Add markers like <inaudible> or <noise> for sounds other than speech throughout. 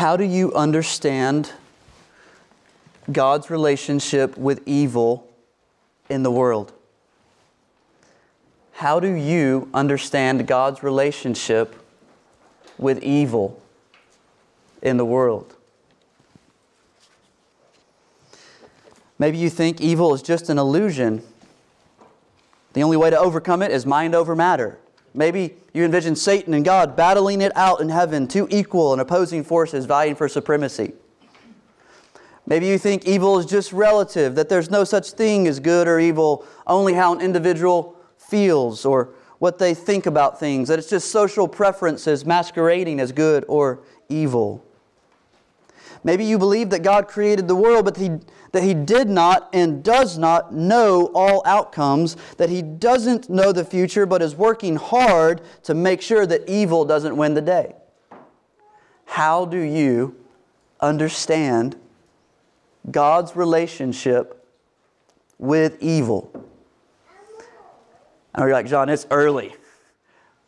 How do you understand God's relationship with evil in the world? How do you understand God's relationship with evil in the world? Maybe you think evil is just an illusion. The only way to overcome it is mind over matter. Maybe you envision Satan and God battling it out in heaven, two equal and opposing forces vying for supremacy. Maybe you think evil is just relative, that there's no such thing as good or evil, only how an individual feels or what they think about things, that it's just social preferences masquerading as good or evil. Maybe you believe that God created the world, but he, that He did not and does not know all outcomes, that He doesn't know the future, but is working hard to make sure that evil doesn't win the day. How do you understand God's relationship with evil? And you're like, John, it's early.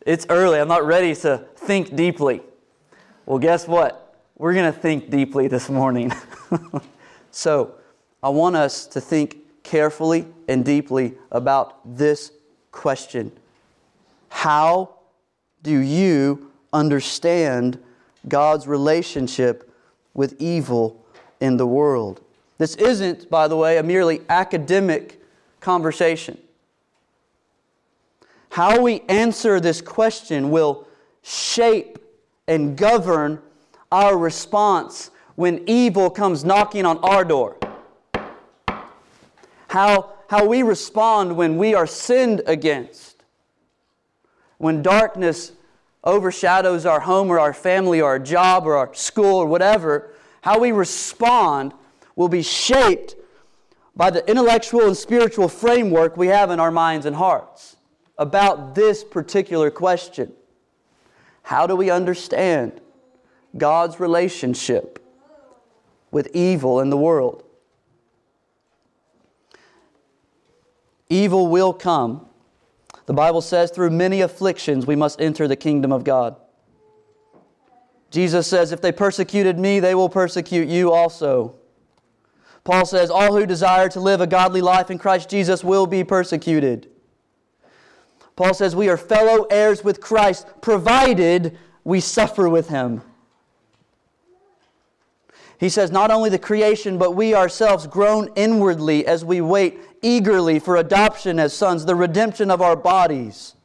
It's early. I'm not ready to think deeply. Well, guess what? We're going to think deeply this morning. <laughs> so, I want us to think carefully and deeply about this question How do you understand God's relationship with evil in the world? This isn't, by the way, a merely academic conversation. How we answer this question will shape and govern our response when evil comes knocking on our door. How, how we respond when we are sinned against. When darkness overshadows our home or our family or our job or our school or whatever, how we respond will be shaped by the intellectual and spiritual framework we have in our minds and hearts about this particular question. How do we understand God's relationship with evil in the world. Evil will come. The Bible says, through many afflictions we must enter the kingdom of God. Jesus says, if they persecuted me, they will persecute you also. Paul says, all who desire to live a godly life in Christ Jesus will be persecuted. Paul says, we are fellow heirs with Christ, provided we suffer with him. He says, Not only the creation, but we ourselves groan inwardly as we wait eagerly for adoption as sons, the redemption of our bodies.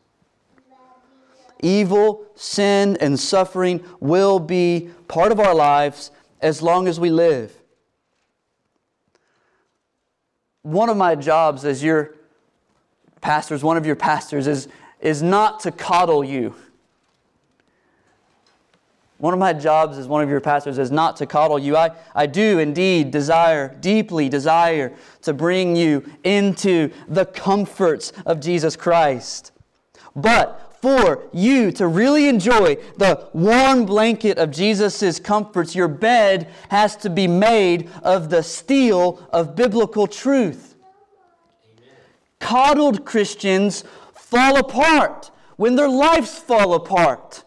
Evil, sin, and suffering will be part of our lives as long as we live. One of my jobs as your pastors, one of your pastors, is, is not to coddle you. One of my jobs as one of your pastors is not to coddle you. I, I do indeed desire, deeply desire, to bring you into the comforts of Jesus Christ. But for you to really enjoy the warm blanket of Jesus' comforts, your bed has to be made of the steel of biblical truth. Coddled Christians fall apart when their lives fall apart.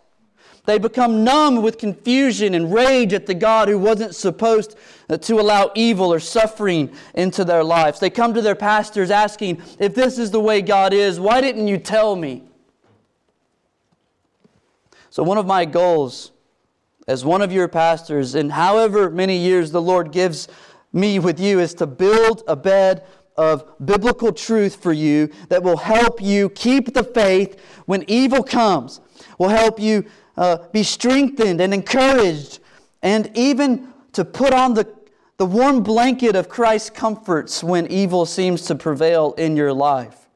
They become numb with confusion and rage at the God who wasn't supposed uh, to allow evil or suffering into their lives. They come to their pastors asking, If this is the way God is, why didn't you tell me? So, one of my goals as one of your pastors, in however many years the Lord gives me with you, is to build a bed of biblical truth for you that will help you keep the faith when evil comes, will help you uh, be strengthened and encouraged, and even to put on the, the warm blanket of Christ's comforts when evil seems to prevail in your life.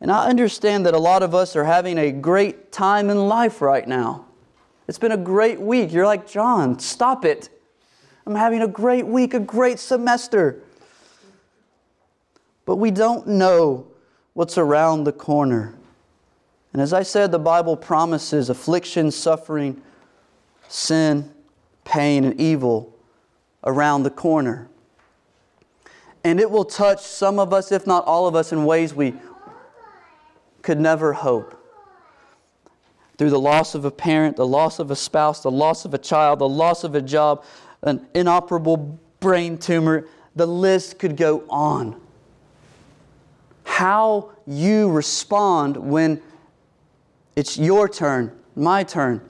And I understand that a lot of us are having a great time in life right now. It's been a great week. You're like, John, stop it. I'm having a great week, a great semester. But we don't know what's around the corner. And as I said, the Bible promises affliction, suffering, sin, pain, and evil around the corner. And it will touch some of us, if not all of us, in ways we could never hope. through the loss of a parent, the loss of a spouse, the loss of a child, the loss of a job, an inoperable brain tumor. The list could go on. How you respond when it's your turn, my turn,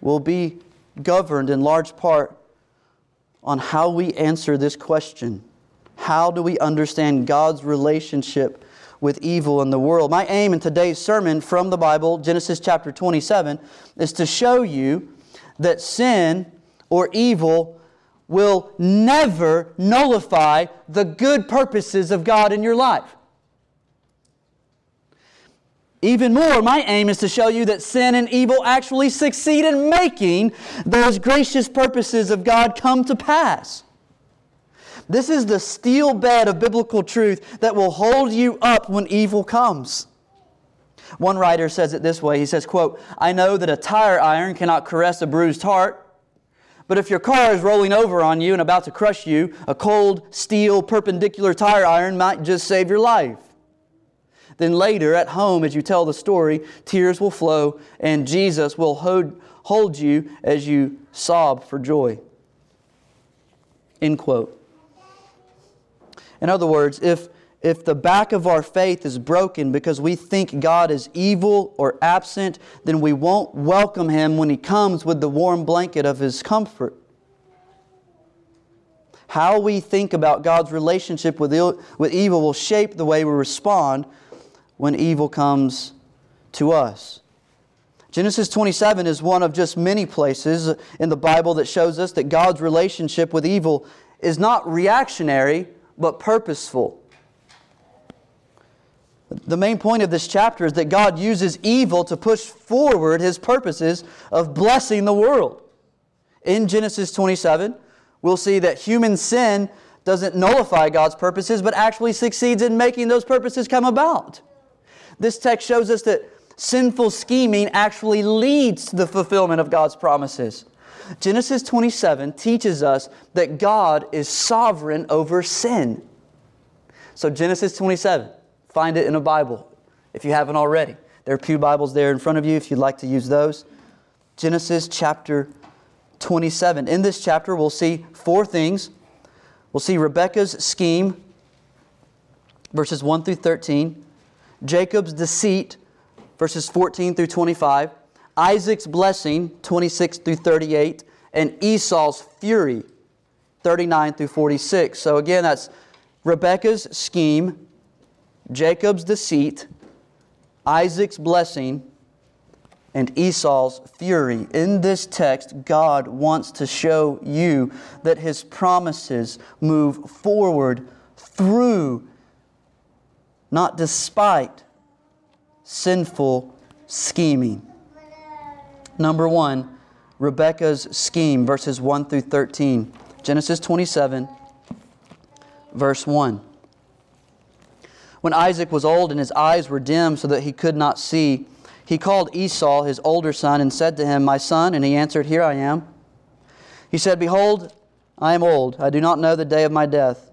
will be governed in large part on how we answer this question. How do we understand God's relationship with evil in the world? My aim in today's sermon from the Bible, Genesis chapter 27, is to show you that sin or evil will never nullify the good purposes of God in your life. Even more, my aim is to show you that sin and evil actually succeed in making those gracious purposes of God come to pass. This is the steel bed of biblical truth that will hold you up when evil comes. One writer says it this way. He says, quote, I know that a tire iron cannot caress a bruised heart, but if your car is rolling over on you and about to crush you, a cold, steel, perpendicular tire iron might just save your life. Then later at home, as you tell the story, tears will flow and Jesus will hold, hold you as you sob for joy. End quote. In other words, if, if the back of our faith is broken because we think God is evil or absent, then we won't welcome Him when He comes with the warm blanket of His comfort. How we think about God's relationship with, with evil will shape the way we respond when evil comes to us. Genesis 27 is one of just many places in the Bible that shows us that God's relationship with evil is not reactionary, but purposeful. The main point of this chapter is that God uses evil to push forward his purposes of blessing the world. In Genesis 27, we'll see that human sin doesn't nullify God's purposes, but actually succeeds in making those purposes come about. This text shows us that sinful scheming actually leads to the fulfillment of God's promises. Genesis 27 teaches us that God is sovereign over sin. So, Genesis 27, find it in a Bible if you haven't already. There are Pew Bibles there in front of you if you'd like to use those. Genesis chapter 27. In this chapter, we'll see four things. We'll see Rebekah's scheme, verses 1 through 13. Jacob's deceit, verses 14 through 25, Isaac's blessing, 26 through 38, and Esau's fury, 39 through 46. So again, that's Rebekah's scheme, Jacob's deceit, Isaac's blessing, and Esau's fury. In this text, God wants to show you that his promises move forward through not despite sinful scheming. Number one, Rebekah's scheme, verses 1 through 13. Genesis 27, verse 1. When Isaac was old and his eyes were dim so that he could not see, he called Esau, his older son, and said to him, My son. And he answered, Here I am. He said, Behold, I am old. I do not know the day of my death.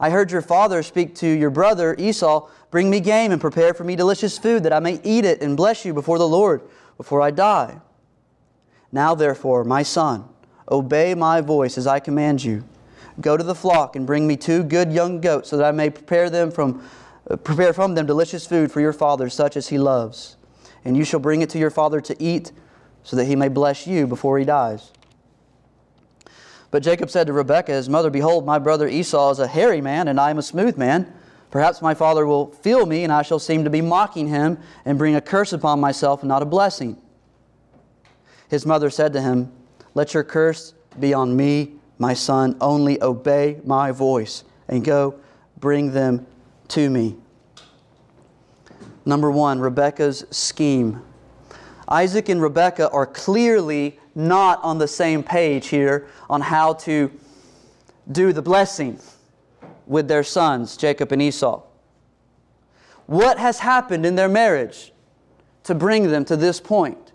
I heard your father speak to your brother Esau, Bring me game and prepare for me delicious food, that I may eat it and bless you before the Lord before I die. Now, therefore, my son, obey my voice as I command you. Go to the flock and bring me two good young goats, so that I may prepare them from uh, prepare from them delicious food for your father, such as he loves. And you shall bring it to your father to eat, so that he may bless you before he dies. But Jacob said to Rebekah, his mother, Behold, my brother Esau is a hairy man, and I am a smooth man. Perhaps my father will feel me, and I shall seem to be mocking him and bring a curse upon myself and not a blessing. His mother said to him, Let your curse be on me, my son. Only obey my voice and go bring them to me. Number one, Rebekah's scheme. Isaac and Rebekah are clearly not on the same page here on how to do the blessing with their sons, Jacob and Esau. What has happened in their marriage to bring them to this point?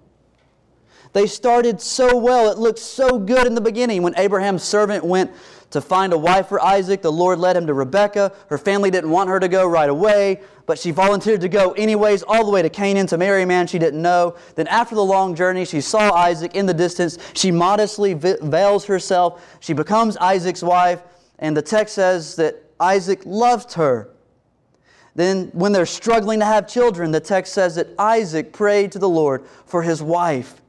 They started so well. It looked so good in the beginning when Abraham's servant went to find a wife for Isaac. The Lord led him to Rebekah. Her family didn't want her to go right away, but she volunteered to go anyways, all the way to Canaan to marry a man she didn't know. Then, after the long journey, she saw Isaac in the distance. She modestly veils herself. She becomes Isaac's wife, and the text says that Isaac loved her. Then, when they're struggling to have children, the text says that Isaac prayed to the Lord for his wife.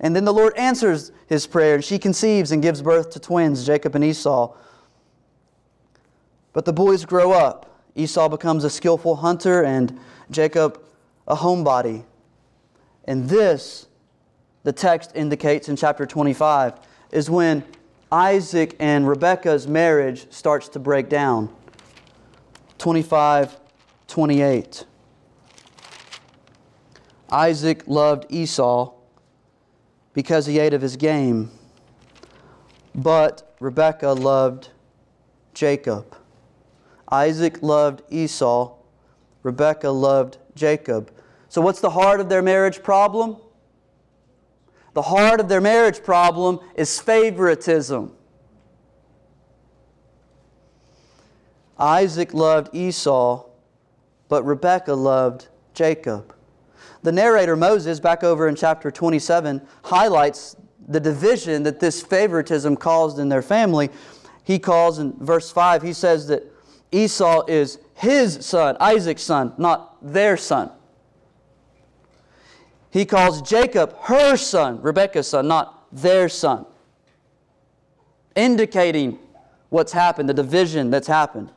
And then the Lord answers his prayer, and she conceives and gives birth to twins, Jacob and Esau. But the boys grow up. Esau becomes a skillful hunter, and Jacob a homebody. And this, the text indicates in chapter 25, is when Isaac and Rebekah's marriage starts to break down. 25, 28. Isaac loved Esau because he ate of his game, but Rebekah loved Jacob. Isaac loved Esau, Rebekah loved Jacob. So, what's the heart of their marriage problem? The heart of their marriage problem is favoritism. Isaac loved Esau, but Rebekah loved Jacob. The narrator Moses, back over in chapter 27, highlights the division that this favoritism caused in their family. He calls in verse 5, he says that Esau is his son, Isaac's son, not their son. He calls Jacob her son, Rebekah's son, not their son. Indicating what's happened, the division that's happened.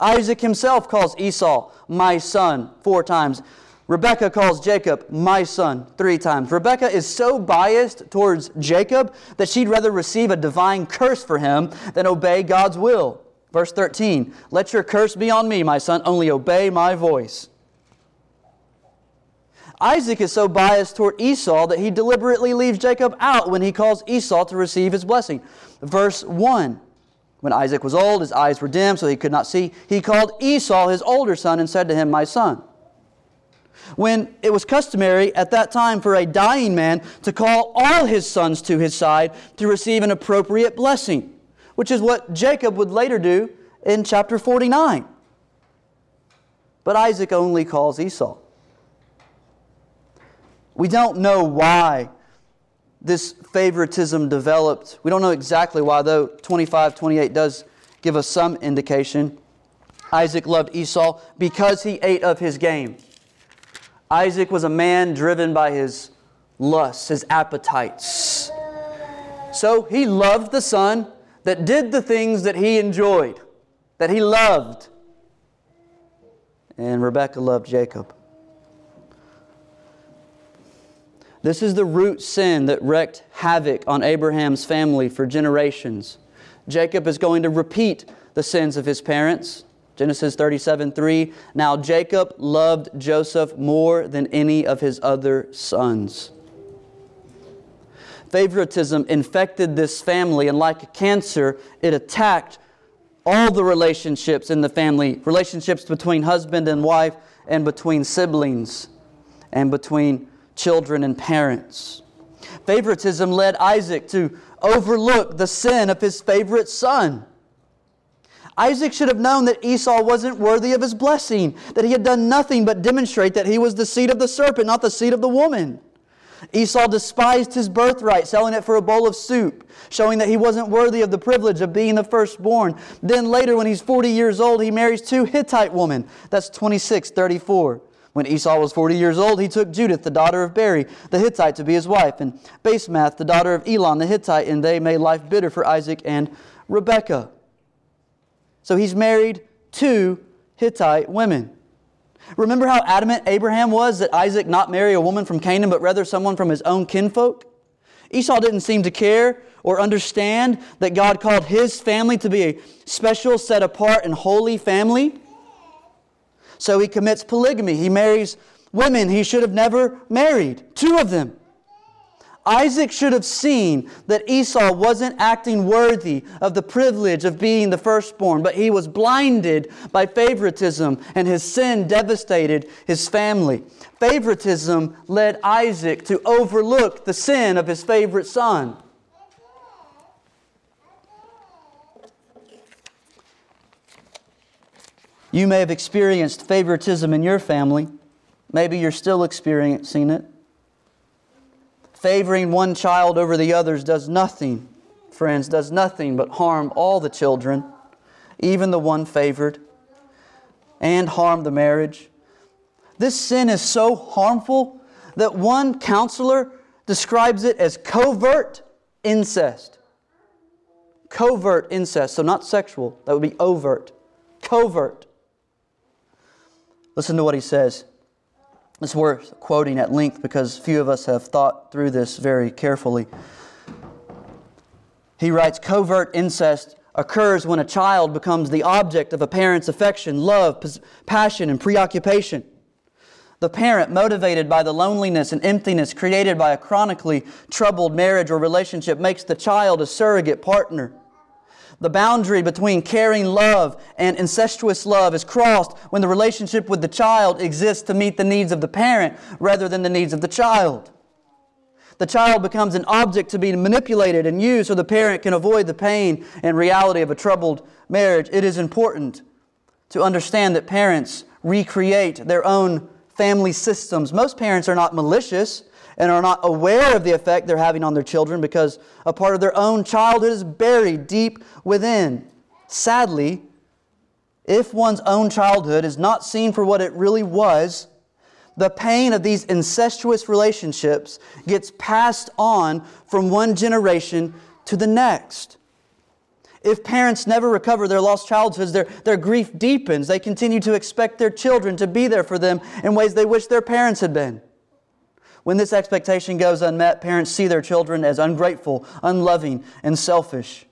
Isaac himself calls Esau my son four times. Rebekah calls Jacob my son three times. Rebekah is so biased towards Jacob that she'd rather receive a divine curse for him than obey God's will. Verse 13 Let your curse be on me, my son, only obey my voice. Isaac is so biased toward Esau that he deliberately leaves Jacob out when he calls Esau to receive his blessing. Verse 1 When Isaac was old, his eyes were dim, so he could not see. He called Esau his older son and said to him, My son. When it was customary at that time for a dying man to call all his sons to his side to receive an appropriate blessing, which is what Jacob would later do in chapter 49. But Isaac only calls Esau. We don't know why this favoritism developed. We don't know exactly why, though 25 28 does give us some indication. Isaac loved Esau because he ate of his game. Isaac was a man driven by his lusts, his appetites. So he loved the son that did the things that he enjoyed, that he loved. And Rebekah loved Jacob. This is the root sin that wreaked havoc on Abraham's family for generations. Jacob is going to repeat the sins of his parents. Genesis 37 3. Now Jacob loved Joseph more than any of his other sons. Favoritism infected this family, and like a cancer, it attacked all the relationships in the family relationships between husband and wife, and between siblings, and between children and parents. Favoritism led Isaac to overlook the sin of his favorite son. Isaac should have known that Esau wasn't worthy of his blessing, that he had done nothing but demonstrate that he was the seed of the serpent, not the seed of the woman. Esau despised his birthright, selling it for a bowl of soup, showing that he wasn't worthy of the privilege of being the firstborn. Then later, when he's 40 years old, he marries two Hittite women. That's 26, 34. When Esau was 40 years old, he took Judith, the daughter of Beeri, the Hittite, to be his wife, and Basemath, the daughter of Elon, the Hittite, and they made life bitter for Isaac and Rebekah. So he's married two Hittite women. Remember how adamant Abraham was that Isaac not marry a woman from Canaan, but rather someone from his own kinfolk? Esau didn't seem to care or understand that God called his family to be a special, set apart, and holy family. So he commits polygamy. He marries women he should have never married, two of them. Isaac should have seen that Esau wasn't acting worthy of the privilege of being the firstborn, but he was blinded by favoritism, and his sin devastated his family. Favoritism led Isaac to overlook the sin of his favorite son. You may have experienced favoritism in your family. Maybe you're still experiencing it. Favoring one child over the others does nothing, friends, does nothing but harm all the children, even the one favored, and harm the marriage. This sin is so harmful that one counselor describes it as covert incest. Covert incest, so not sexual, that would be overt. Covert. Listen to what he says. It's worth quoting at length because few of us have thought through this very carefully. He writes Covert incest occurs when a child becomes the object of a parent's affection, love, passion, and preoccupation. The parent, motivated by the loneliness and emptiness created by a chronically troubled marriage or relationship, makes the child a surrogate partner. The boundary between caring love and incestuous love is crossed when the relationship with the child exists to meet the needs of the parent rather than the needs of the child. The child becomes an object to be manipulated and used so the parent can avoid the pain and reality of a troubled marriage. It is important to understand that parents recreate their own family systems. Most parents are not malicious and are not aware of the effect they're having on their children because a part of their own childhood is buried deep within. Sadly, if one's own childhood is not seen for what it really was, the pain of these incestuous relationships gets passed on from one generation to the next. If parents never recover their lost childhoods, their, their grief deepens. They continue to expect their children to be there for them in ways they wish their parents had been. When this expectation goes unmet, parents see their children as ungrateful, unloving, and selfish.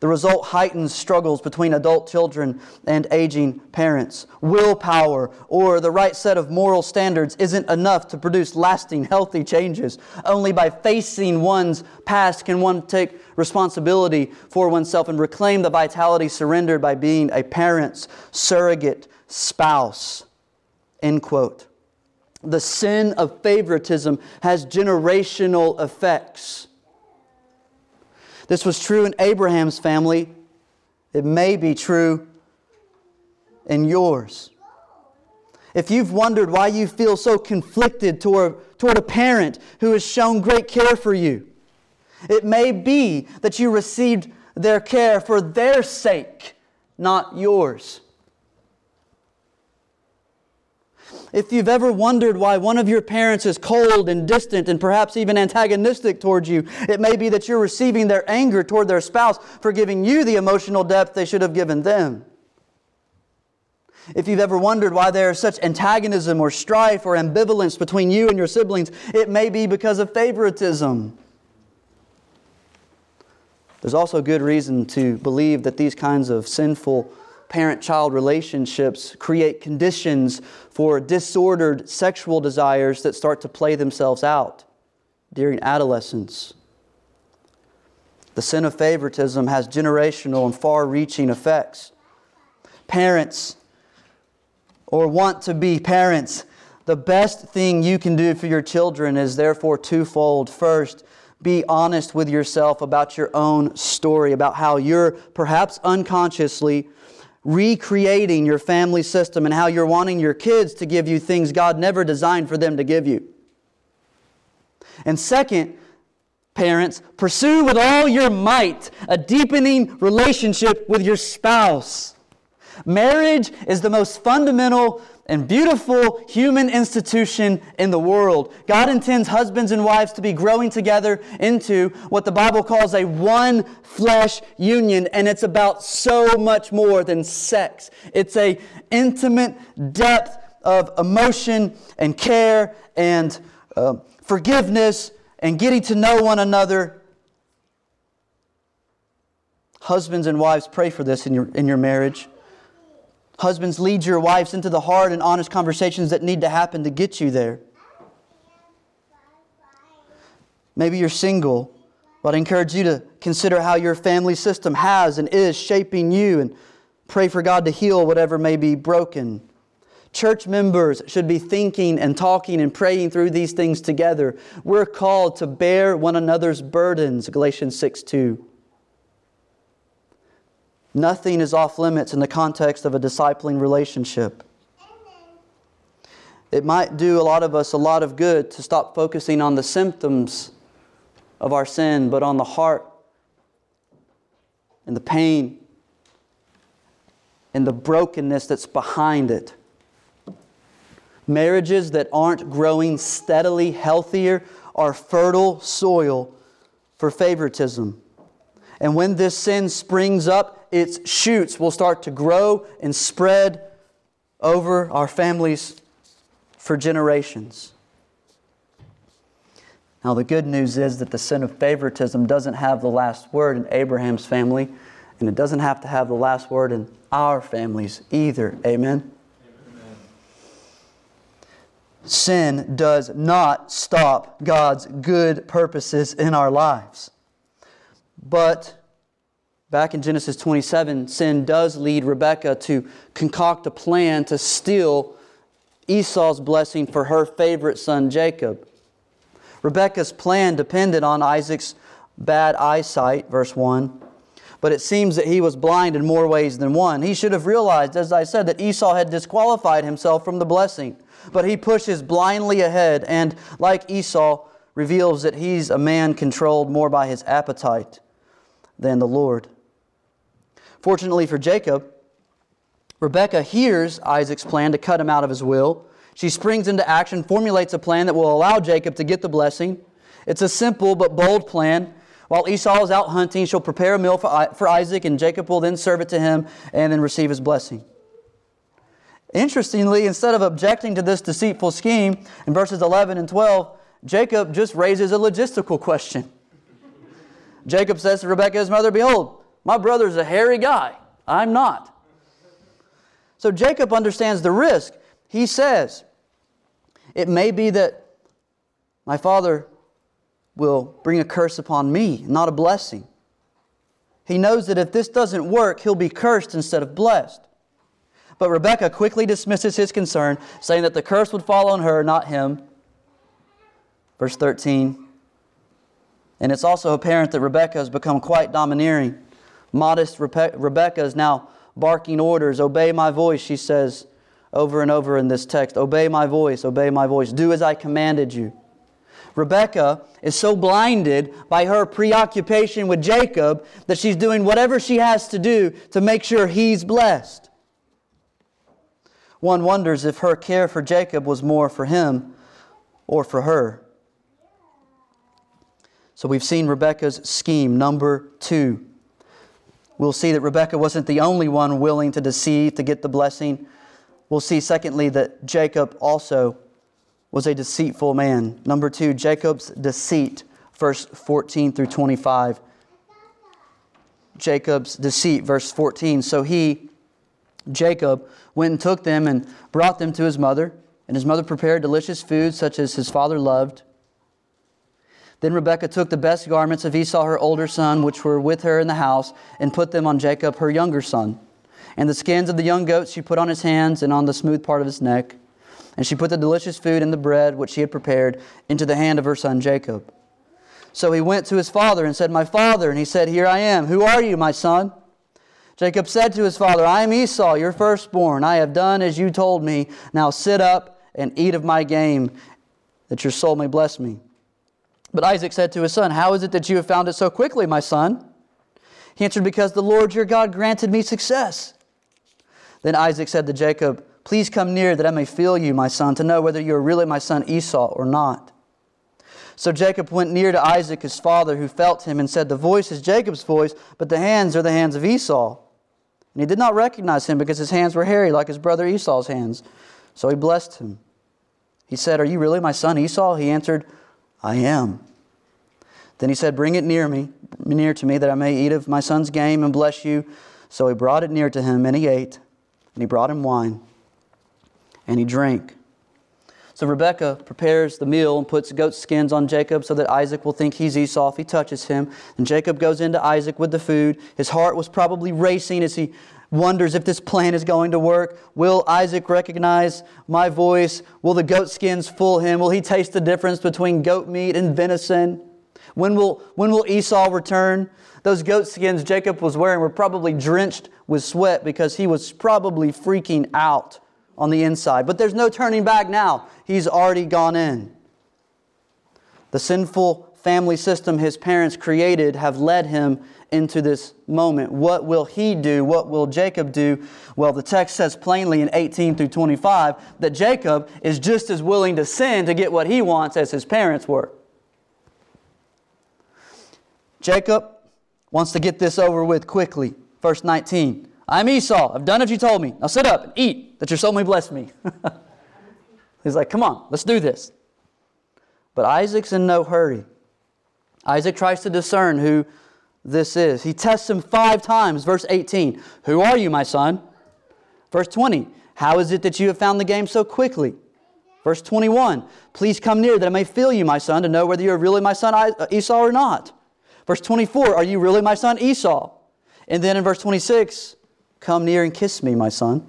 The result heightens struggles between adult children and aging parents. Willpower or the right set of moral standards isn't enough to produce lasting, healthy changes. Only by facing one's past can one take responsibility for oneself and reclaim the vitality surrendered by being a parent's surrogate spouse. End quote the sin of favoritism has generational effects. This was true in Abraham's family. It may be true in yours. If you've wondered why you feel so conflicted toward, toward a parent who has shown great care for you, it may be that you received their care for their sake, not yours. If you've ever wondered why one of your parents is cold and distant and perhaps even antagonistic towards you, it may be that you're receiving their anger toward their spouse for giving you the emotional depth they should have given them. If you've ever wondered why there is such antagonism or strife or ambivalence between you and your siblings, it may be because of favoritism. There's also good reason to believe that these kinds of sinful parent child relationships create conditions for disordered sexual desires that start to play themselves out during adolescence. The sin of favoritism has generational and far reaching effects. Parents, or want to be parents, the best thing you can do for your children is therefore twofold. First, be honest with yourself about your own story, about how you're perhaps unconsciously recreating your family system and how you're wanting your kids to give you things God never designed for them to give you. And second, parents, pursue with all your might a deepening relationship with your spouse. Marriage is the most fundamental and beautiful human institution in the world. God intends husbands and wives to be growing together into what the Bible calls a one flesh union, and it's about so much more than sex. It's a intimate depth of emotion and care and uh, forgiveness and getting to know one another. Husbands and wives, pray for this in your, in your marriage. Husbands, lead your wives into the hard and honest conversations that need to happen to get you there. Maybe you're single, but I encourage you to consider how your family system has and is shaping you and pray for God to heal whatever may be broken. Church members should be thinking and talking and praying through these things together. We're called to bear one another's burdens, Galatians 6 2. Nothing is off limits in the context of a discipling relationship. It might do a lot of us a lot of good to stop focusing on the symptoms of our sin, but on the heart and the pain and the brokenness that's behind it. Marriages that aren't growing steadily healthier are fertile soil for favoritism. And when this sin springs up, its shoots will start to grow and spread over our families for generations. Now, the good news is that the sin of favoritism doesn't have the last word in Abraham's family, and it doesn't have to have the last word in our families either. Amen? Sin does not stop God's good purposes in our lives. But back in Genesis 27, sin does lead Rebekah to concoct a plan to steal Esau's blessing for her favorite son Jacob. Rebekah's plan depended on Isaac's bad eyesight, verse 1. But it seems that he was blind in more ways than one. He should have realized, as I said, that Esau had disqualified himself from the blessing. But he pushes blindly ahead and, like Esau, reveals that he's a man controlled more by his appetite than the Lord. Fortunately for Jacob, Rebekah hears Isaac's plan to cut him out of his will. She springs into action, formulates a plan that will allow Jacob to get the blessing. It's a simple but bold plan. While Esau is out hunting, she'll prepare a meal for Isaac, and Jacob will then serve it to him and then receive his blessing. Interestingly, instead of objecting to this deceitful scheme, in verses 11 and 12, Jacob just raises a logistical question. Jacob says to Rebekah, his mother, Behold, my brother's a hairy guy. I'm not. So Jacob understands the risk. He says, It may be that my father will bring a curse upon me, not a blessing. He knows that if this doesn't work, he'll be cursed instead of blessed. But Rebekah quickly dismisses his concern, saying that the curse would fall on her, not him. Verse 13. And it's also apparent that Rebekah has become quite domineering. Modest Rebe- is now barking orders. Obey my voice, she says over and over in this text. Obey my voice, obey my voice. Do as I commanded you. Rebekah is so blinded by her preoccupation with Jacob that she's doing whatever she has to do to make sure he's blessed. One wonders if her care for Jacob was more for him or for her. So we've seen Rebekah's scheme. Number two, we'll see that Rebecca wasn't the only one willing to deceive to get the blessing. We'll see, secondly, that Jacob also was a deceitful man. Number two, Jacob's deceit, verse 14 through 25. Jacob's deceit, verse 14. So he, Jacob, went and took them and brought them to his mother, and his mother prepared delicious food such as his father loved. Then Rebekah took the best garments of Esau, her older son, which were with her in the house, and put them on Jacob, her younger son. And the skins of the young goats she put on his hands and on the smooth part of his neck. And she put the delicious food and the bread which she had prepared into the hand of her son Jacob. So he went to his father and said, My father. And he said, Here I am. Who are you, my son? Jacob said to his father, I am Esau, your firstborn. I have done as you told me. Now sit up and eat of my game, that your soul may bless me. But Isaac said to his son, How is it that you have found it so quickly, my son? He answered, Because the Lord your God granted me success. Then Isaac said to Jacob, Please come near that I may feel you, my son, to know whether you are really my son Esau or not. So Jacob went near to Isaac, his father, who felt him, and said, The voice is Jacob's voice, but the hands are the hands of Esau. And he did not recognize him because his hands were hairy like his brother Esau's hands. So he blessed him. He said, Are you really my son Esau? He answered, I am. Then he said, Bring it near me, near to me, that I may eat of my son's game and bless you. So he brought it near to him, and he ate, and he brought him wine and he drank. So Rebekah prepares the meal and puts goat skins on Jacob so that Isaac will think he's Esau if he touches him. And Jacob goes into Isaac with the food. His heart was probably racing as he wonders if this plan is going to work. Will Isaac recognize my voice? Will the goat skins fool him? Will he taste the difference between goat meat and venison? When will, when will Esau return? Those goat skins Jacob was wearing were probably drenched with sweat because he was probably freaking out on the inside. But there's no turning back now. He's already gone in. The sinful family system his parents created have led him into this moment. What will he do? What will Jacob do? Well, the text says plainly in 18 through 25 that Jacob is just as willing to sin to get what he wants as his parents were. Jacob wants to get this over with quickly. Verse 19 I'm Esau. I've done as you told me. Now sit up and eat, that your soul may bless me. <laughs> He's like, Come on, let's do this. But Isaac's in no hurry. Isaac tries to discern who this is. He tests him five times. Verse 18 Who are you, my son? Verse 20 How is it that you have found the game so quickly? Verse 21 Please come near that I may feel you, my son, to know whether you are really my son uh, Esau or not. Verse 24 Are you really my son Esau? And then in verse 26 Come near and kiss me, my son.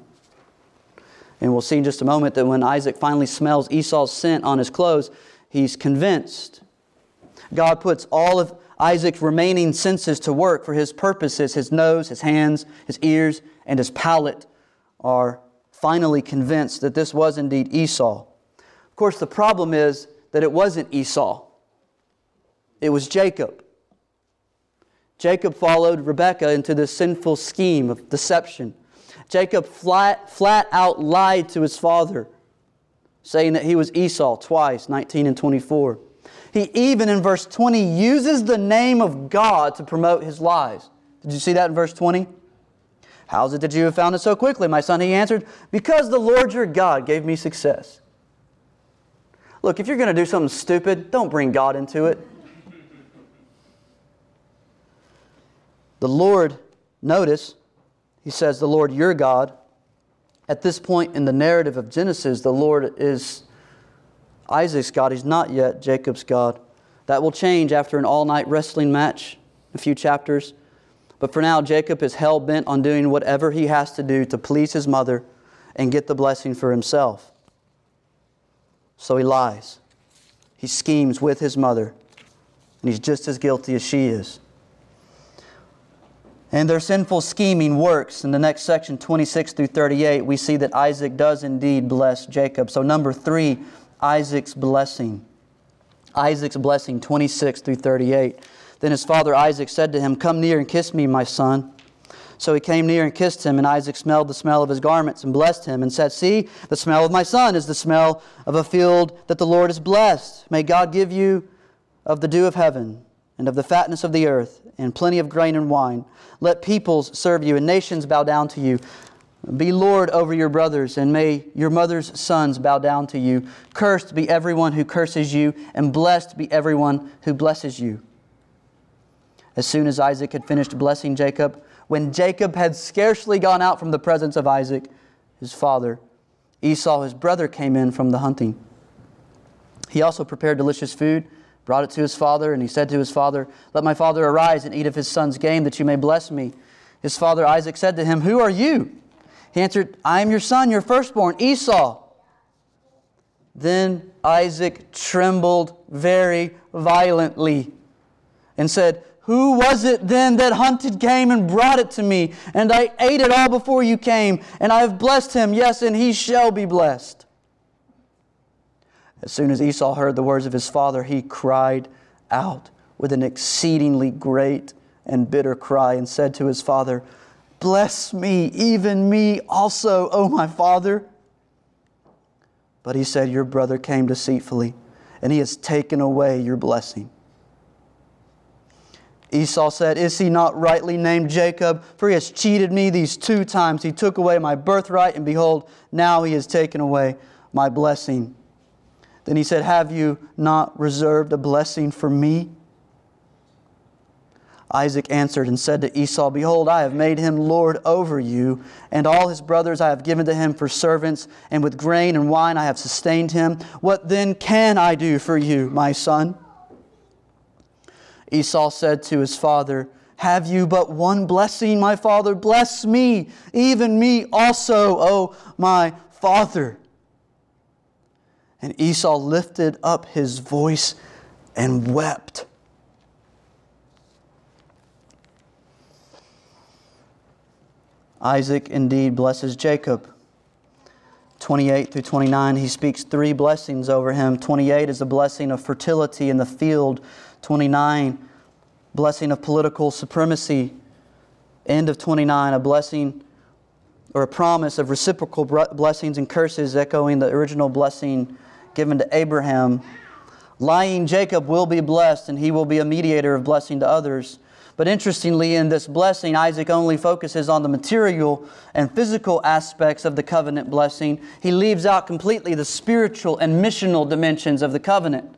And we'll see in just a moment that when Isaac finally smells Esau's scent on his clothes, he's convinced. God puts all of Isaac's remaining senses to work for his purposes. His nose, his hands, his ears, and his palate are finally convinced that this was indeed Esau. Of course, the problem is that it wasn't Esau, it was Jacob. Jacob followed Rebekah into this sinful scheme of deception. Jacob flat, flat out lied to his father, saying that he was Esau twice, 19 and 24. He even in verse 20 uses the name of God to promote his lies. Did you see that in verse 20? How is it that you have found it so quickly, my son? He answered, Because the Lord your God gave me success. Look, if you're going to do something stupid, don't bring God into it. The Lord, notice, he says, the Lord your God. At this point in the narrative of Genesis, the Lord is Isaac's God. He's not yet Jacob's God. That will change after an all night wrestling match, a few chapters. But for now, Jacob is hell bent on doing whatever he has to do to please his mother and get the blessing for himself. So he lies. He schemes with his mother, and he's just as guilty as she is. And their sinful scheming works. In the next section, 26 through 38, we see that Isaac does indeed bless Jacob. So, number three, Isaac's blessing. Isaac's blessing, 26 through 38. Then his father Isaac said to him, Come near and kiss me, my son. So he came near and kissed him, and Isaac smelled the smell of his garments and blessed him, and said, See, the smell of my son is the smell of a field that the Lord has blessed. May God give you of the dew of heaven and of the fatness of the earth, and plenty of grain and wine. Let peoples serve you, and nations bow down to you. Be Lord over your brothers, and may your mother's sons bow down to you. Cursed be everyone who curses you, and blessed be everyone who blesses you. As soon as Isaac had finished blessing Jacob, when Jacob had scarcely gone out from the presence of Isaac, his father, Esau, his brother, came in from the hunting. He also prepared delicious food, brought it to his father, and he said to his father, Let my father arise and eat of his son's game, that you may bless me. His father Isaac said to him, Who are you? He answered, I am your son, your firstborn, Esau. Then Isaac trembled very violently and said, Who was it then that hunted game and brought it to me? And I ate it all before you came, and I have blessed him, yes, and he shall be blessed. As soon as Esau heard the words of his father, he cried out with an exceedingly great and bitter cry and said to his father, Bless me, even me also, O my father. But he said, Your brother came deceitfully, and he has taken away your blessing. Esau said, Is he not rightly named Jacob? For he has cheated me these two times. He took away my birthright, and behold, now he has taken away my blessing. Then he said, Have you not reserved a blessing for me? Isaac answered and said to Esau, Behold, I have made him lord over you, and all his brothers I have given to him for servants, and with grain and wine I have sustained him. What then can I do for you, my son? Esau said to his father, Have you but one blessing, my father? Bless me, even me also, O my father. And Esau lifted up his voice and wept. Isaac indeed blesses Jacob. 28 through 29, he speaks three blessings over him. 28 is a blessing of fertility in the field. 29, blessing of political supremacy. End of 29, a blessing or a promise of reciprocal blessings and curses, echoing the original blessing given to Abraham. Lying Jacob will be blessed, and he will be a mediator of blessing to others. But interestingly, in this blessing, Isaac only focuses on the material and physical aspects of the covenant blessing. He leaves out completely the spiritual and missional dimensions of the covenant.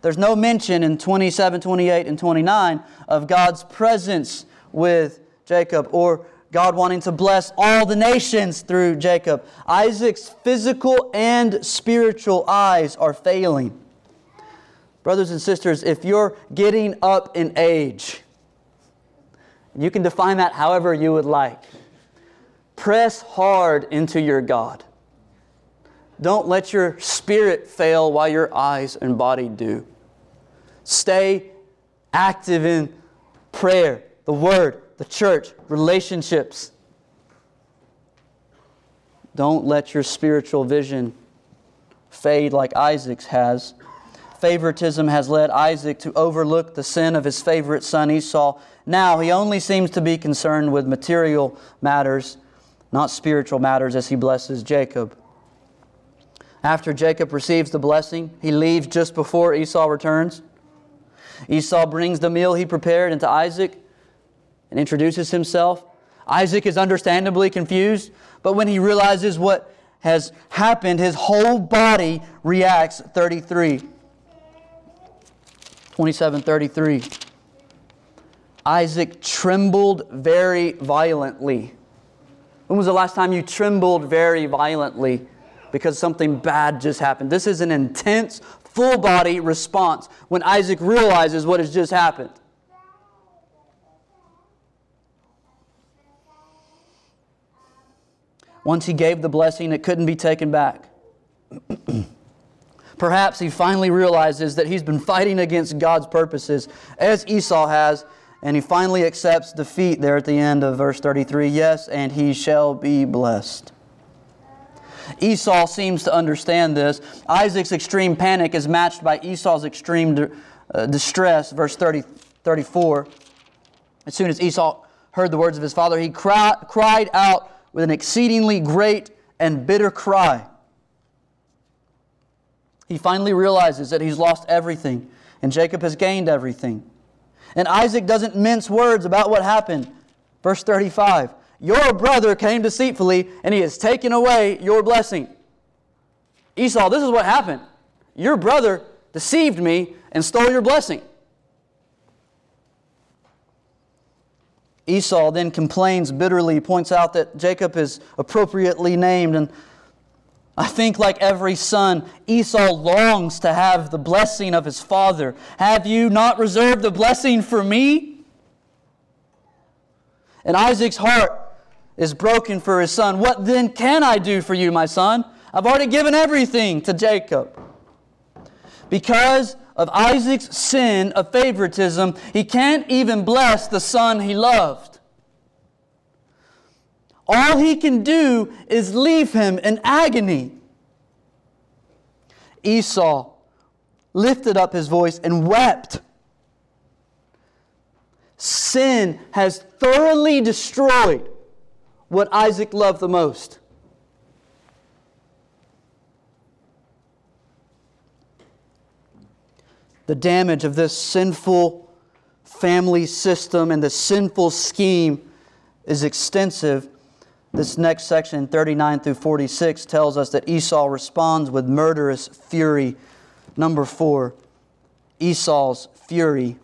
There's no mention in 27, 28, and 29 of God's presence with Jacob or God wanting to bless all the nations through Jacob. Isaac's physical and spiritual eyes are failing. Brothers and sisters, if you're getting up in age, you can define that however you would like. Press hard into your God. Don't let your spirit fail while your eyes and body do. Stay active in prayer, the Word, the church, relationships. Don't let your spiritual vision fade like Isaac's has favoritism has led Isaac to overlook the sin of his favorite son Esau. Now he only seems to be concerned with material matters, not spiritual matters, as he blesses Jacob. After Jacob receives the blessing, he leaves just before Esau returns. Esau brings the meal he prepared into Isaac and introduces himself. Isaac is understandably confused, but when he realizes what has happened, his whole body reacts 33. 2733. Isaac trembled very violently. When was the last time you trembled very violently because something bad just happened? This is an intense, full body response when Isaac realizes what has just happened. Once he gave the blessing, it couldn't be taken back. <clears throat> Perhaps he finally realizes that he's been fighting against God's purposes, as Esau has, and he finally accepts defeat there at the end of verse 33 yes, and he shall be blessed. Esau seems to understand this. Isaac's extreme panic is matched by Esau's extreme uh, distress, verse 30, 34. As soon as Esau heard the words of his father, he cry, cried out with an exceedingly great and bitter cry. He finally realizes that he's lost everything and Jacob has gained everything. And Isaac doesn't mince words about what happened. Verse 35 Your brother came deceitfully and he has taken away your blessing. Esau, this is what happened. Your brother deceived me and stole your blessing. Esau then complains bitterly, points out that Jacob is appropriately named, and I think, like every son, Esau longs to have the blessing of his father. Have you not reserved the blessing for me? And Isaac's heart is broken for his son. What then can I do for you, my son? I've already given everything to Jacob. Because of Isaac's sin of favoritism, he can't even bless the son he loved. All he can do is leave him in agony. Esau lifted up his voice and wept. Sin has thoroughly destroyed what Isaac loved the most. The damage of this sinful family system and the sinful scheme is extensive this next section, 39 through 46, tells us that Esau responds with murderous fury. Number four, Esau's fury.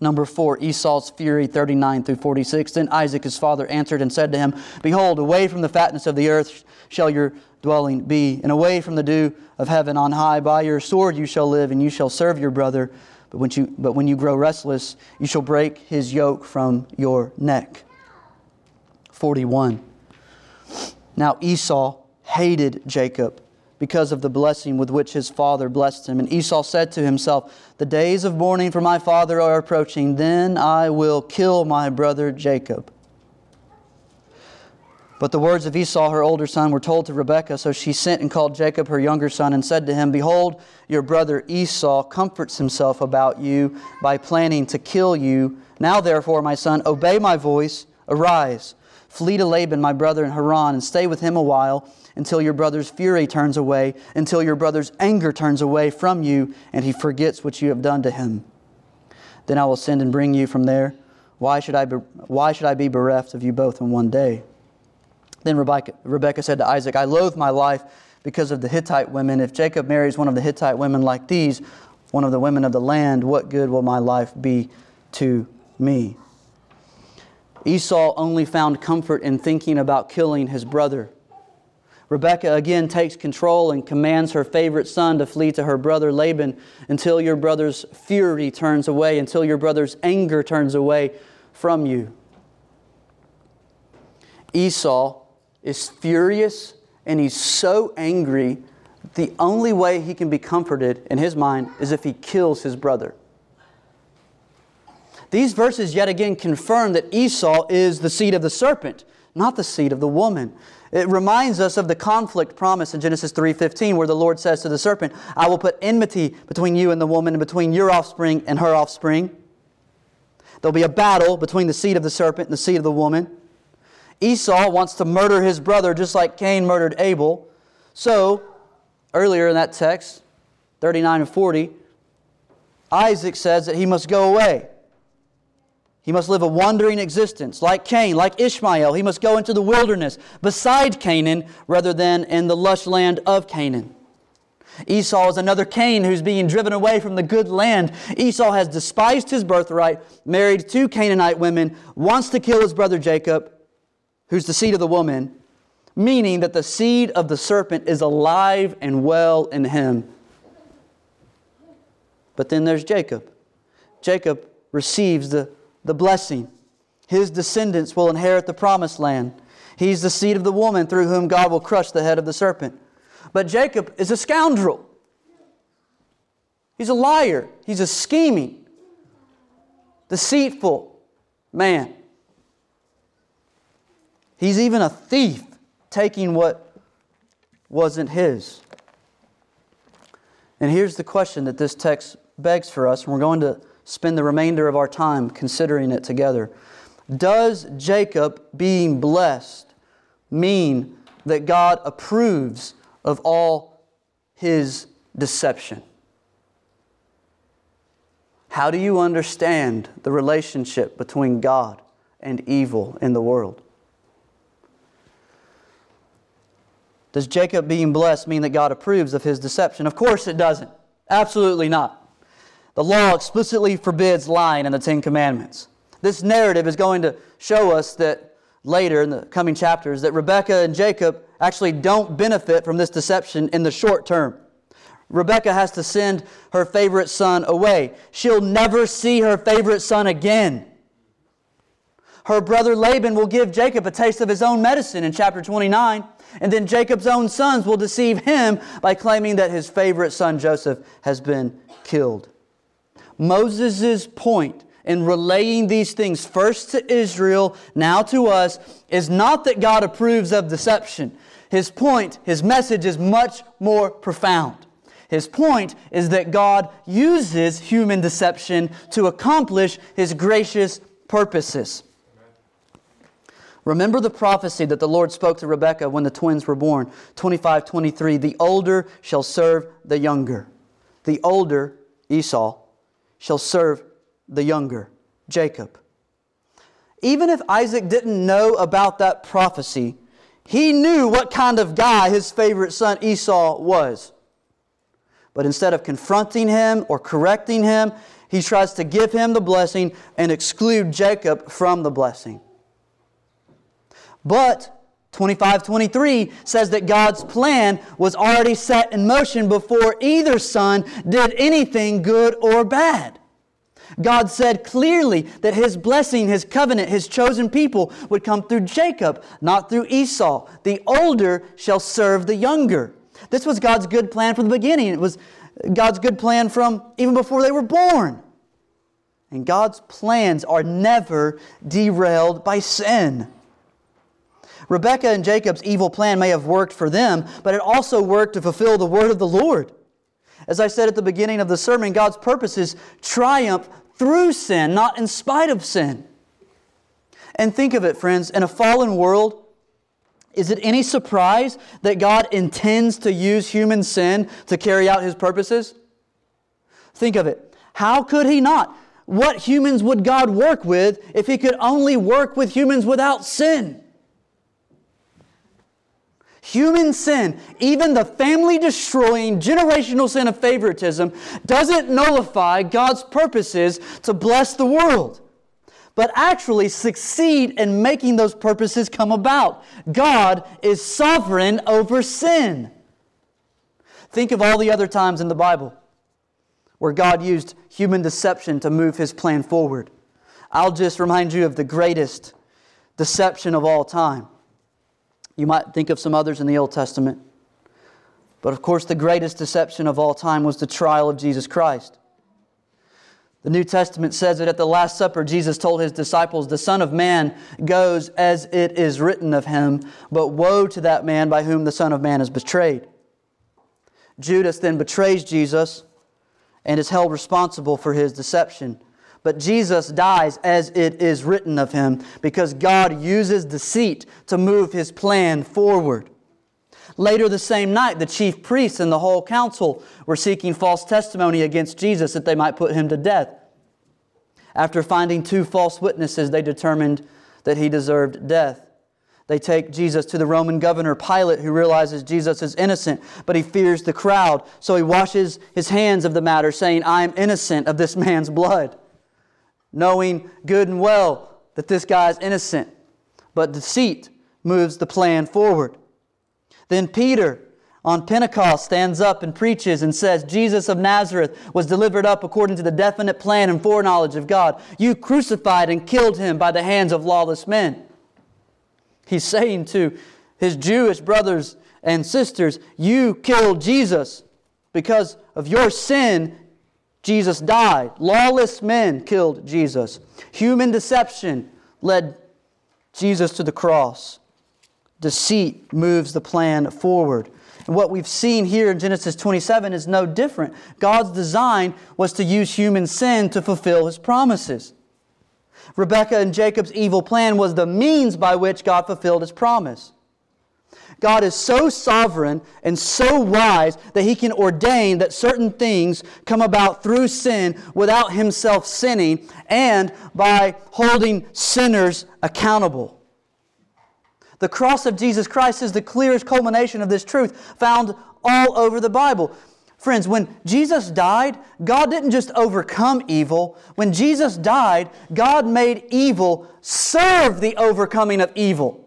Number four, Esau's fury, 39 through 46. Then Isaac his father answered and said to him, Behold, away from the fatness of the earth shall your dwelling be, and away from the dew of heaven on high. By your sword you shall live, and you shall serve your brother. But when you, but when you grow restless, you shall break his yoke from your neck. 41. Now Esau hated Jacob because of the blessing with which his father blessed him. And Esau said to himself, The days of mourning for my father are approaching, then I will kill my brother Jacob. But the words of Esau, her older son, were told to Rebekah, so she sent and called Jacob, her younger son, and said to him, Behold, your brother Esau comforts himself about you by planning to kill you. Now, therefore, my son, obey my voice, arise, flee to Laban, my brother in Haran, and stay with him a while until your brother's fury turns away, until your brother's anger turns away from you, and he forgets what you have done to him. Then I will send and bring you from there. Why should I be, why should I be bereft of you both in one day? Then Rebekah, Rebekah said to Isaac, I loathe my life because of the Hittite women. If Jacob marries one of the Hittite women like these, one of the women of the land, what good will my life be to me? Esau only found comfort in thinking about killing his brother. Rebekah again takes control and commands her favorite son to flee to her brother Laban until your brother's fury turns away, until your brother's anger turns away from you. Esau is furious and he's so angry, the only way he can be comforted in his mind is if he kills his brother. These verses yet again confirm that Esau is the seed of the serpent, not the seed of the woman. It reminds us of the conflict promise in Genesis 3:15 where the Lord says to the serpent, "I will put enmity between you and the woman and between your offspring and her offspring." There'll be a battle between the seed of the serpent and the seed of the woman. Esau wants to murder his brother just like Cain murdered Abel. So, earlier in that text, 39 and 40, Isaac says that he must go away. He must live a wandering existence. Like Cain, like Ishmael, he must go into the wilderness beside Canaan rather than in the lush land of Canaan. Esau is another Cain who's being driven away from the good land. Esau has despised his birthright, married two Canaanite women, wants to kill his brother Jacob, who's the seed of the woman, meaning that the seed of the serpent is alive and well in him. But then there's Jacob. Jacob receives the the blessing. His descendants will inherit the promised land. He's the seed of the woman through whom God will crush the head of the serpent. But Jacob is a scoundrel. He's a liar. He's a scheming, deceitful man. He's even a thief, taking what wasn't his. And here's the question that this text begs for us, and we're going to spend the remainder of our time considering it together. Does Jacob being blessed mean that God approves of all his deception? How do you understand the relationship between God and evil in the world? Does Jacob being blessed mean that God approves of his deception? Of course it doesn't. Absolutely not. The law explicitly forbids lying in the Ten Commandments. This narrative is going to show us that later in the coming chapters that Rebekah and Jacob actually don't benefit from this deception in the short term. Rebekah has to send her favorite son away. She'll never see her favorite son again. Her brother Laban will give Jacob a taste of his own medicine in chapter 29, and then Jacob's own sons will deceive him by claiming that his favorite son Joseph has been killed. Moses' point in relaying these things first to Israel, now to us, is not that God approves of deception. His point, his message is much more profound. His point is that God uses human deception to accomplish his gracious purposes. Remember the prophecy that the Lord spoke to Rebekah when the twins were born 25 23. The older shall serve the younger. The older, Esau, shall serve the younger, Jacob. Even if Isaac didn't know about that prophecy, he knew what kind of guy his favorite son Esau was. But instead of confronting him or correcting him, he tries to give him the blessing and exclude Jacob from the blessing. But 2523 says that God's plan was already set in motion before either son did anything good or bad. God said clearly that his blessing, his covenant, his chosen people would come through Jacob, not through Esau. The older shall serve the younger. This was God's good plan from the beginning. It was God's good plan from even before they were born. And God's plans are never derailed by sin. Rebekah and Jacob's evil plan may have worked for them, but it also worked to fulfill the word of the Lord. As I said at the beginning of the sermon, God's purposes triumph through sin, not in spite of sin. And think of it, friends, in a fallen world, is it any surprise that God intends to use human sin to carry out his purposes? Think of it. How could he not? What humans would God work with if he could only work with humans without sin? Human sin, even the family destroying generational sin of favoritism, doesn't nullify God's purposes to bless the world, but actually succeed in making those purposes come about. God is sovereign over sin. Think of all the other times in the Bible where God used human deception to move his plan forward. I'll just remind you of the greatest deception of all time you might think of some others in the Old Testament. But of course, the greatest deception of all time was the trial of Jesus Christ. The New Testament says that at the Last Supper, Jesus told his disciples, The Son of Man goes as it is written of him, but woe to that man by whom the Son of Man is betrayed. Judas then betrays Jesus and is held responsible for his deception. But Jesus dies as it is written of him because God uses deceit to move his plan forward. Later the same night, the chief priests and the whole council were seeking false testimony against Jesus that they might put him to death. After finding two false witnesses, they determined that he deserved death. They take Jesus to the Roman governor Pilate, who realizes Jesus is innocent, but he fears the crowd. So he washes his hands of the matter, saying, I am innocent of this man's blood knowing good and well that this guy is innocent. But deceit moves the plan forward. Then Peter on Pentecost stands up and preaches and says, Jesus of Nazareth was delivered up according to the definite plan and foreknowledge of God. You crucified and killed him by the hands of lawless men. He's saying to his Jewish brothers and sisters, You killed Jesus because of your sin Jesus died. Lawless men killed Jesus. Human deception led Jesus to the cross. Deceit moves the plan forward. And what we've seen here in Genesis 27 is no different. God's design was to use human sin to fulfill his promises. Rebekah and Jacob's evil plan was the means by which God fulfilled his promise. God is so sovereign and so wise that he can ordain that certain things come about through sin without himself sinning and by holding sinners accountable. The cross of Jesus Christ is the clearest culmination of this truth found all over the Bible. Friends, when Jesus died, God didn't just overcome evil. When Jesus died, God made evil serve the overcoming of evil.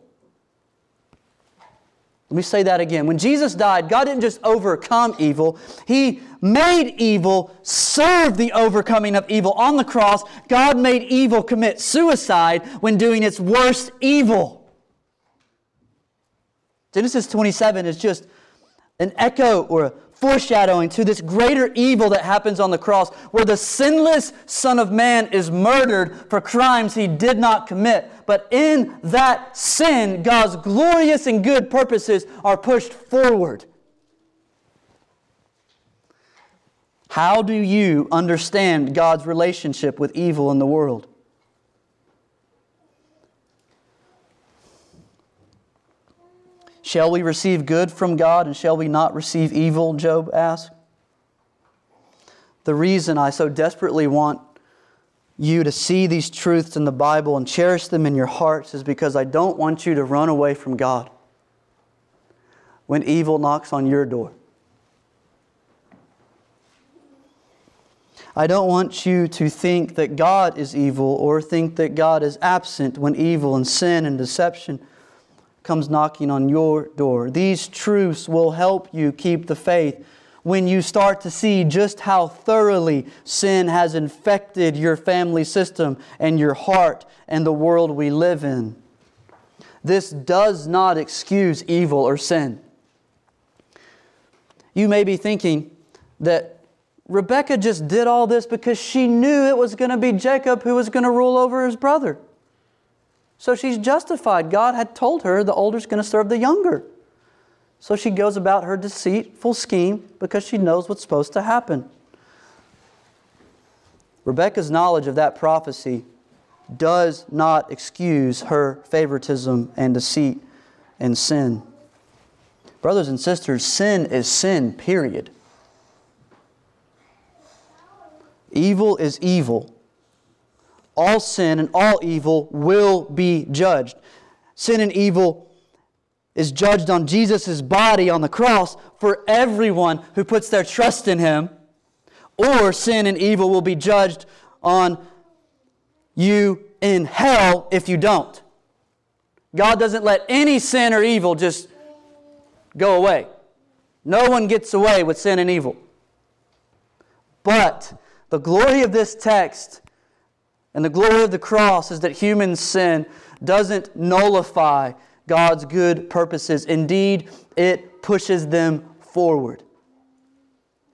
Let me say that again. When Jesus died, God didn't just overcome evil, He made evil serve the overcoming of evil. On the cross, God made evil commit suicide when doing its worst evil. Genesis 27 is just an echo or a foreshadowing to this greater evil that happens on the cross, where the sinless Son of Man is murdered for crimes he did not commit. But in that sin, God's glorious and good purposes are pushed forward. How do you understand God's relationship with evil in the world? Shall we receive good from God and shall we not receive evil? Job asked. The reason I so desperately want you to see these truths in the Bible and cherish them in your hearts is because I don't want you to run away from God when evil knocks on your door. I don't want you to think that God is evil or think that God is absent when evil and sin and deception comes knocking on your door. These truths will help you keep the faith when you start to see just how thoroughly sin has infected your family system and your heart and the world we live in. This does not excuse evil or sin. You may be thinking that Rebekah just did all this because she knew it was going to be Jacob who was going to rule over his brother. So she's justified. God had told her the older's going to serve the younger. So she goes about her deceitful scheme because she knows what's supposed to happen. Rebekah's knowledge of that prophecy does not excuse her favoritism and deceit and sin. Brothers and sisters, sin is sin, period. Evil is evil. All sin and all evil will be judged. Sin and evil is judged on Jesus' body on the cross for everyone who puts their trust in him, or sin and evil will be judged on you in hell if you don't. God doesn't let any sin or evil just go away. No one gets away with sin and evil. But the glory of this text and the glory of the cross is that human sin doesn't nullify God's good purposes. Indeed, it pushes them forward.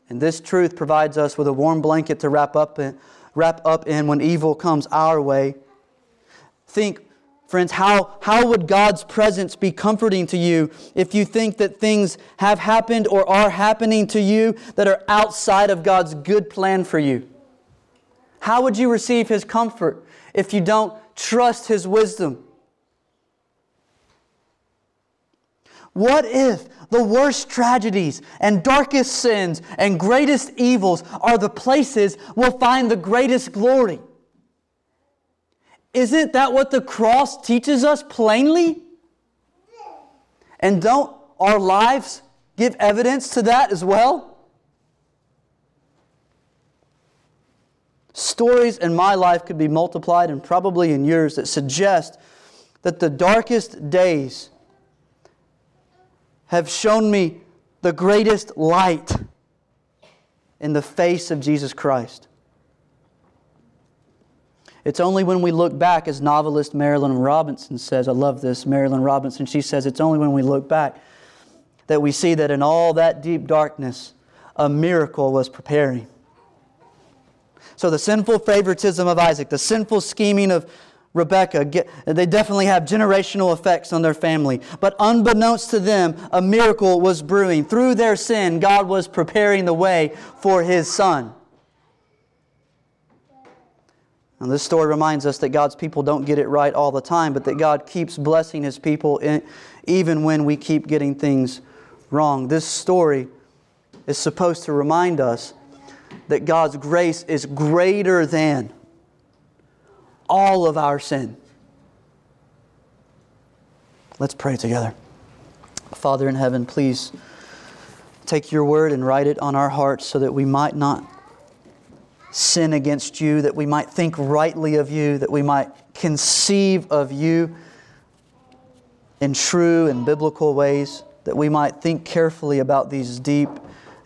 And this truth provides us with a warm blanket to wrap up in, wrap up in when evil comes our way. Think, friends, how, how would God's presence be comforting to you if you think that things have happened or are happening to you that are outside of God's good plan for you? How would you receive His comfort if you don't trust His wisdom? What if the worst tragedies and darkest sins and greatest evils are the places we'll find the greatest glory? Isn't that what the cross teaches us plainly? And don't our lives give evidence to that as well? Stories in my life could be multiplied and probably in yours that suggest that the darkest days have shown me the greatest light in the face of Jesus Christ. It's only when we look back, as novelist Marilynne Robinson says, I love this, Marilynne Robinson, she says, it's only when we look back that we see that in all that deep darkness, a miracle was preparing. So the sinful favoritism of Isaac, the sinful scheming of Rebekah, they definitely have generational effects on their family. But unbeknownst to them, a miracle was brewing. Through their sin, God was preparing the way for his son. And this story reminds us that God's people don't get it right all the time, but that God keeps blessing his people in, even when we keep getting things wrong. This story is supposed to remind us that God's grace is greater than all of our sin. Let's pray together. Father in heaven, please take your word and write it on our hearts so that we might not sin against you, that we might think rightly of you, that we might conceive of you in true and biblical ways, that we might think carefully about these deep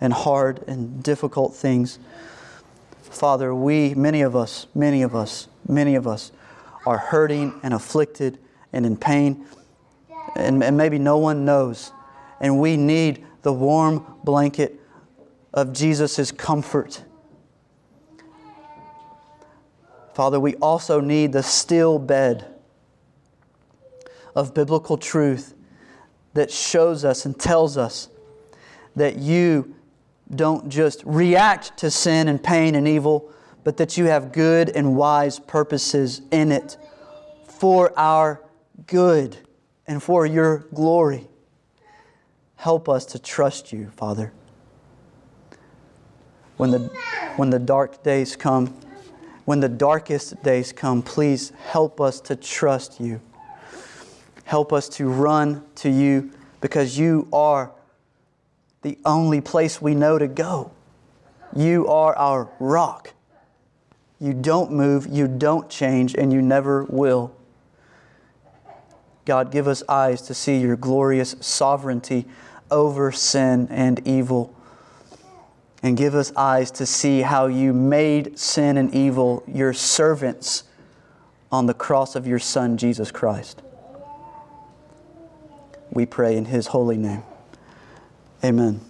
and hard and difficult things. Father, we, many of us, many of us, many of us are hurting and afflicted and in pain, and, and maybe no one knows. And we need the warm blanket of Jesus' comfort. Father, we also need the still bed of biblical truth that shows us and tells us that you don't just react to sin and pain and evil, but that you have good and wise purposes in it for our good and for your glory. Help us to trust you, Father. When the, when the dark days come, when the darkest days come, please help us to trust you. Help us to run to you because you are the only place we know to go. You are our rock You don't move, you don't change, and you never will. God, give us eyes to see your glorious sovereignty over sin and evil. And give us eyes to see how you made sin and evil your servants on the cross of your Son, Jesus Christ. We pray in his holy name. Amen.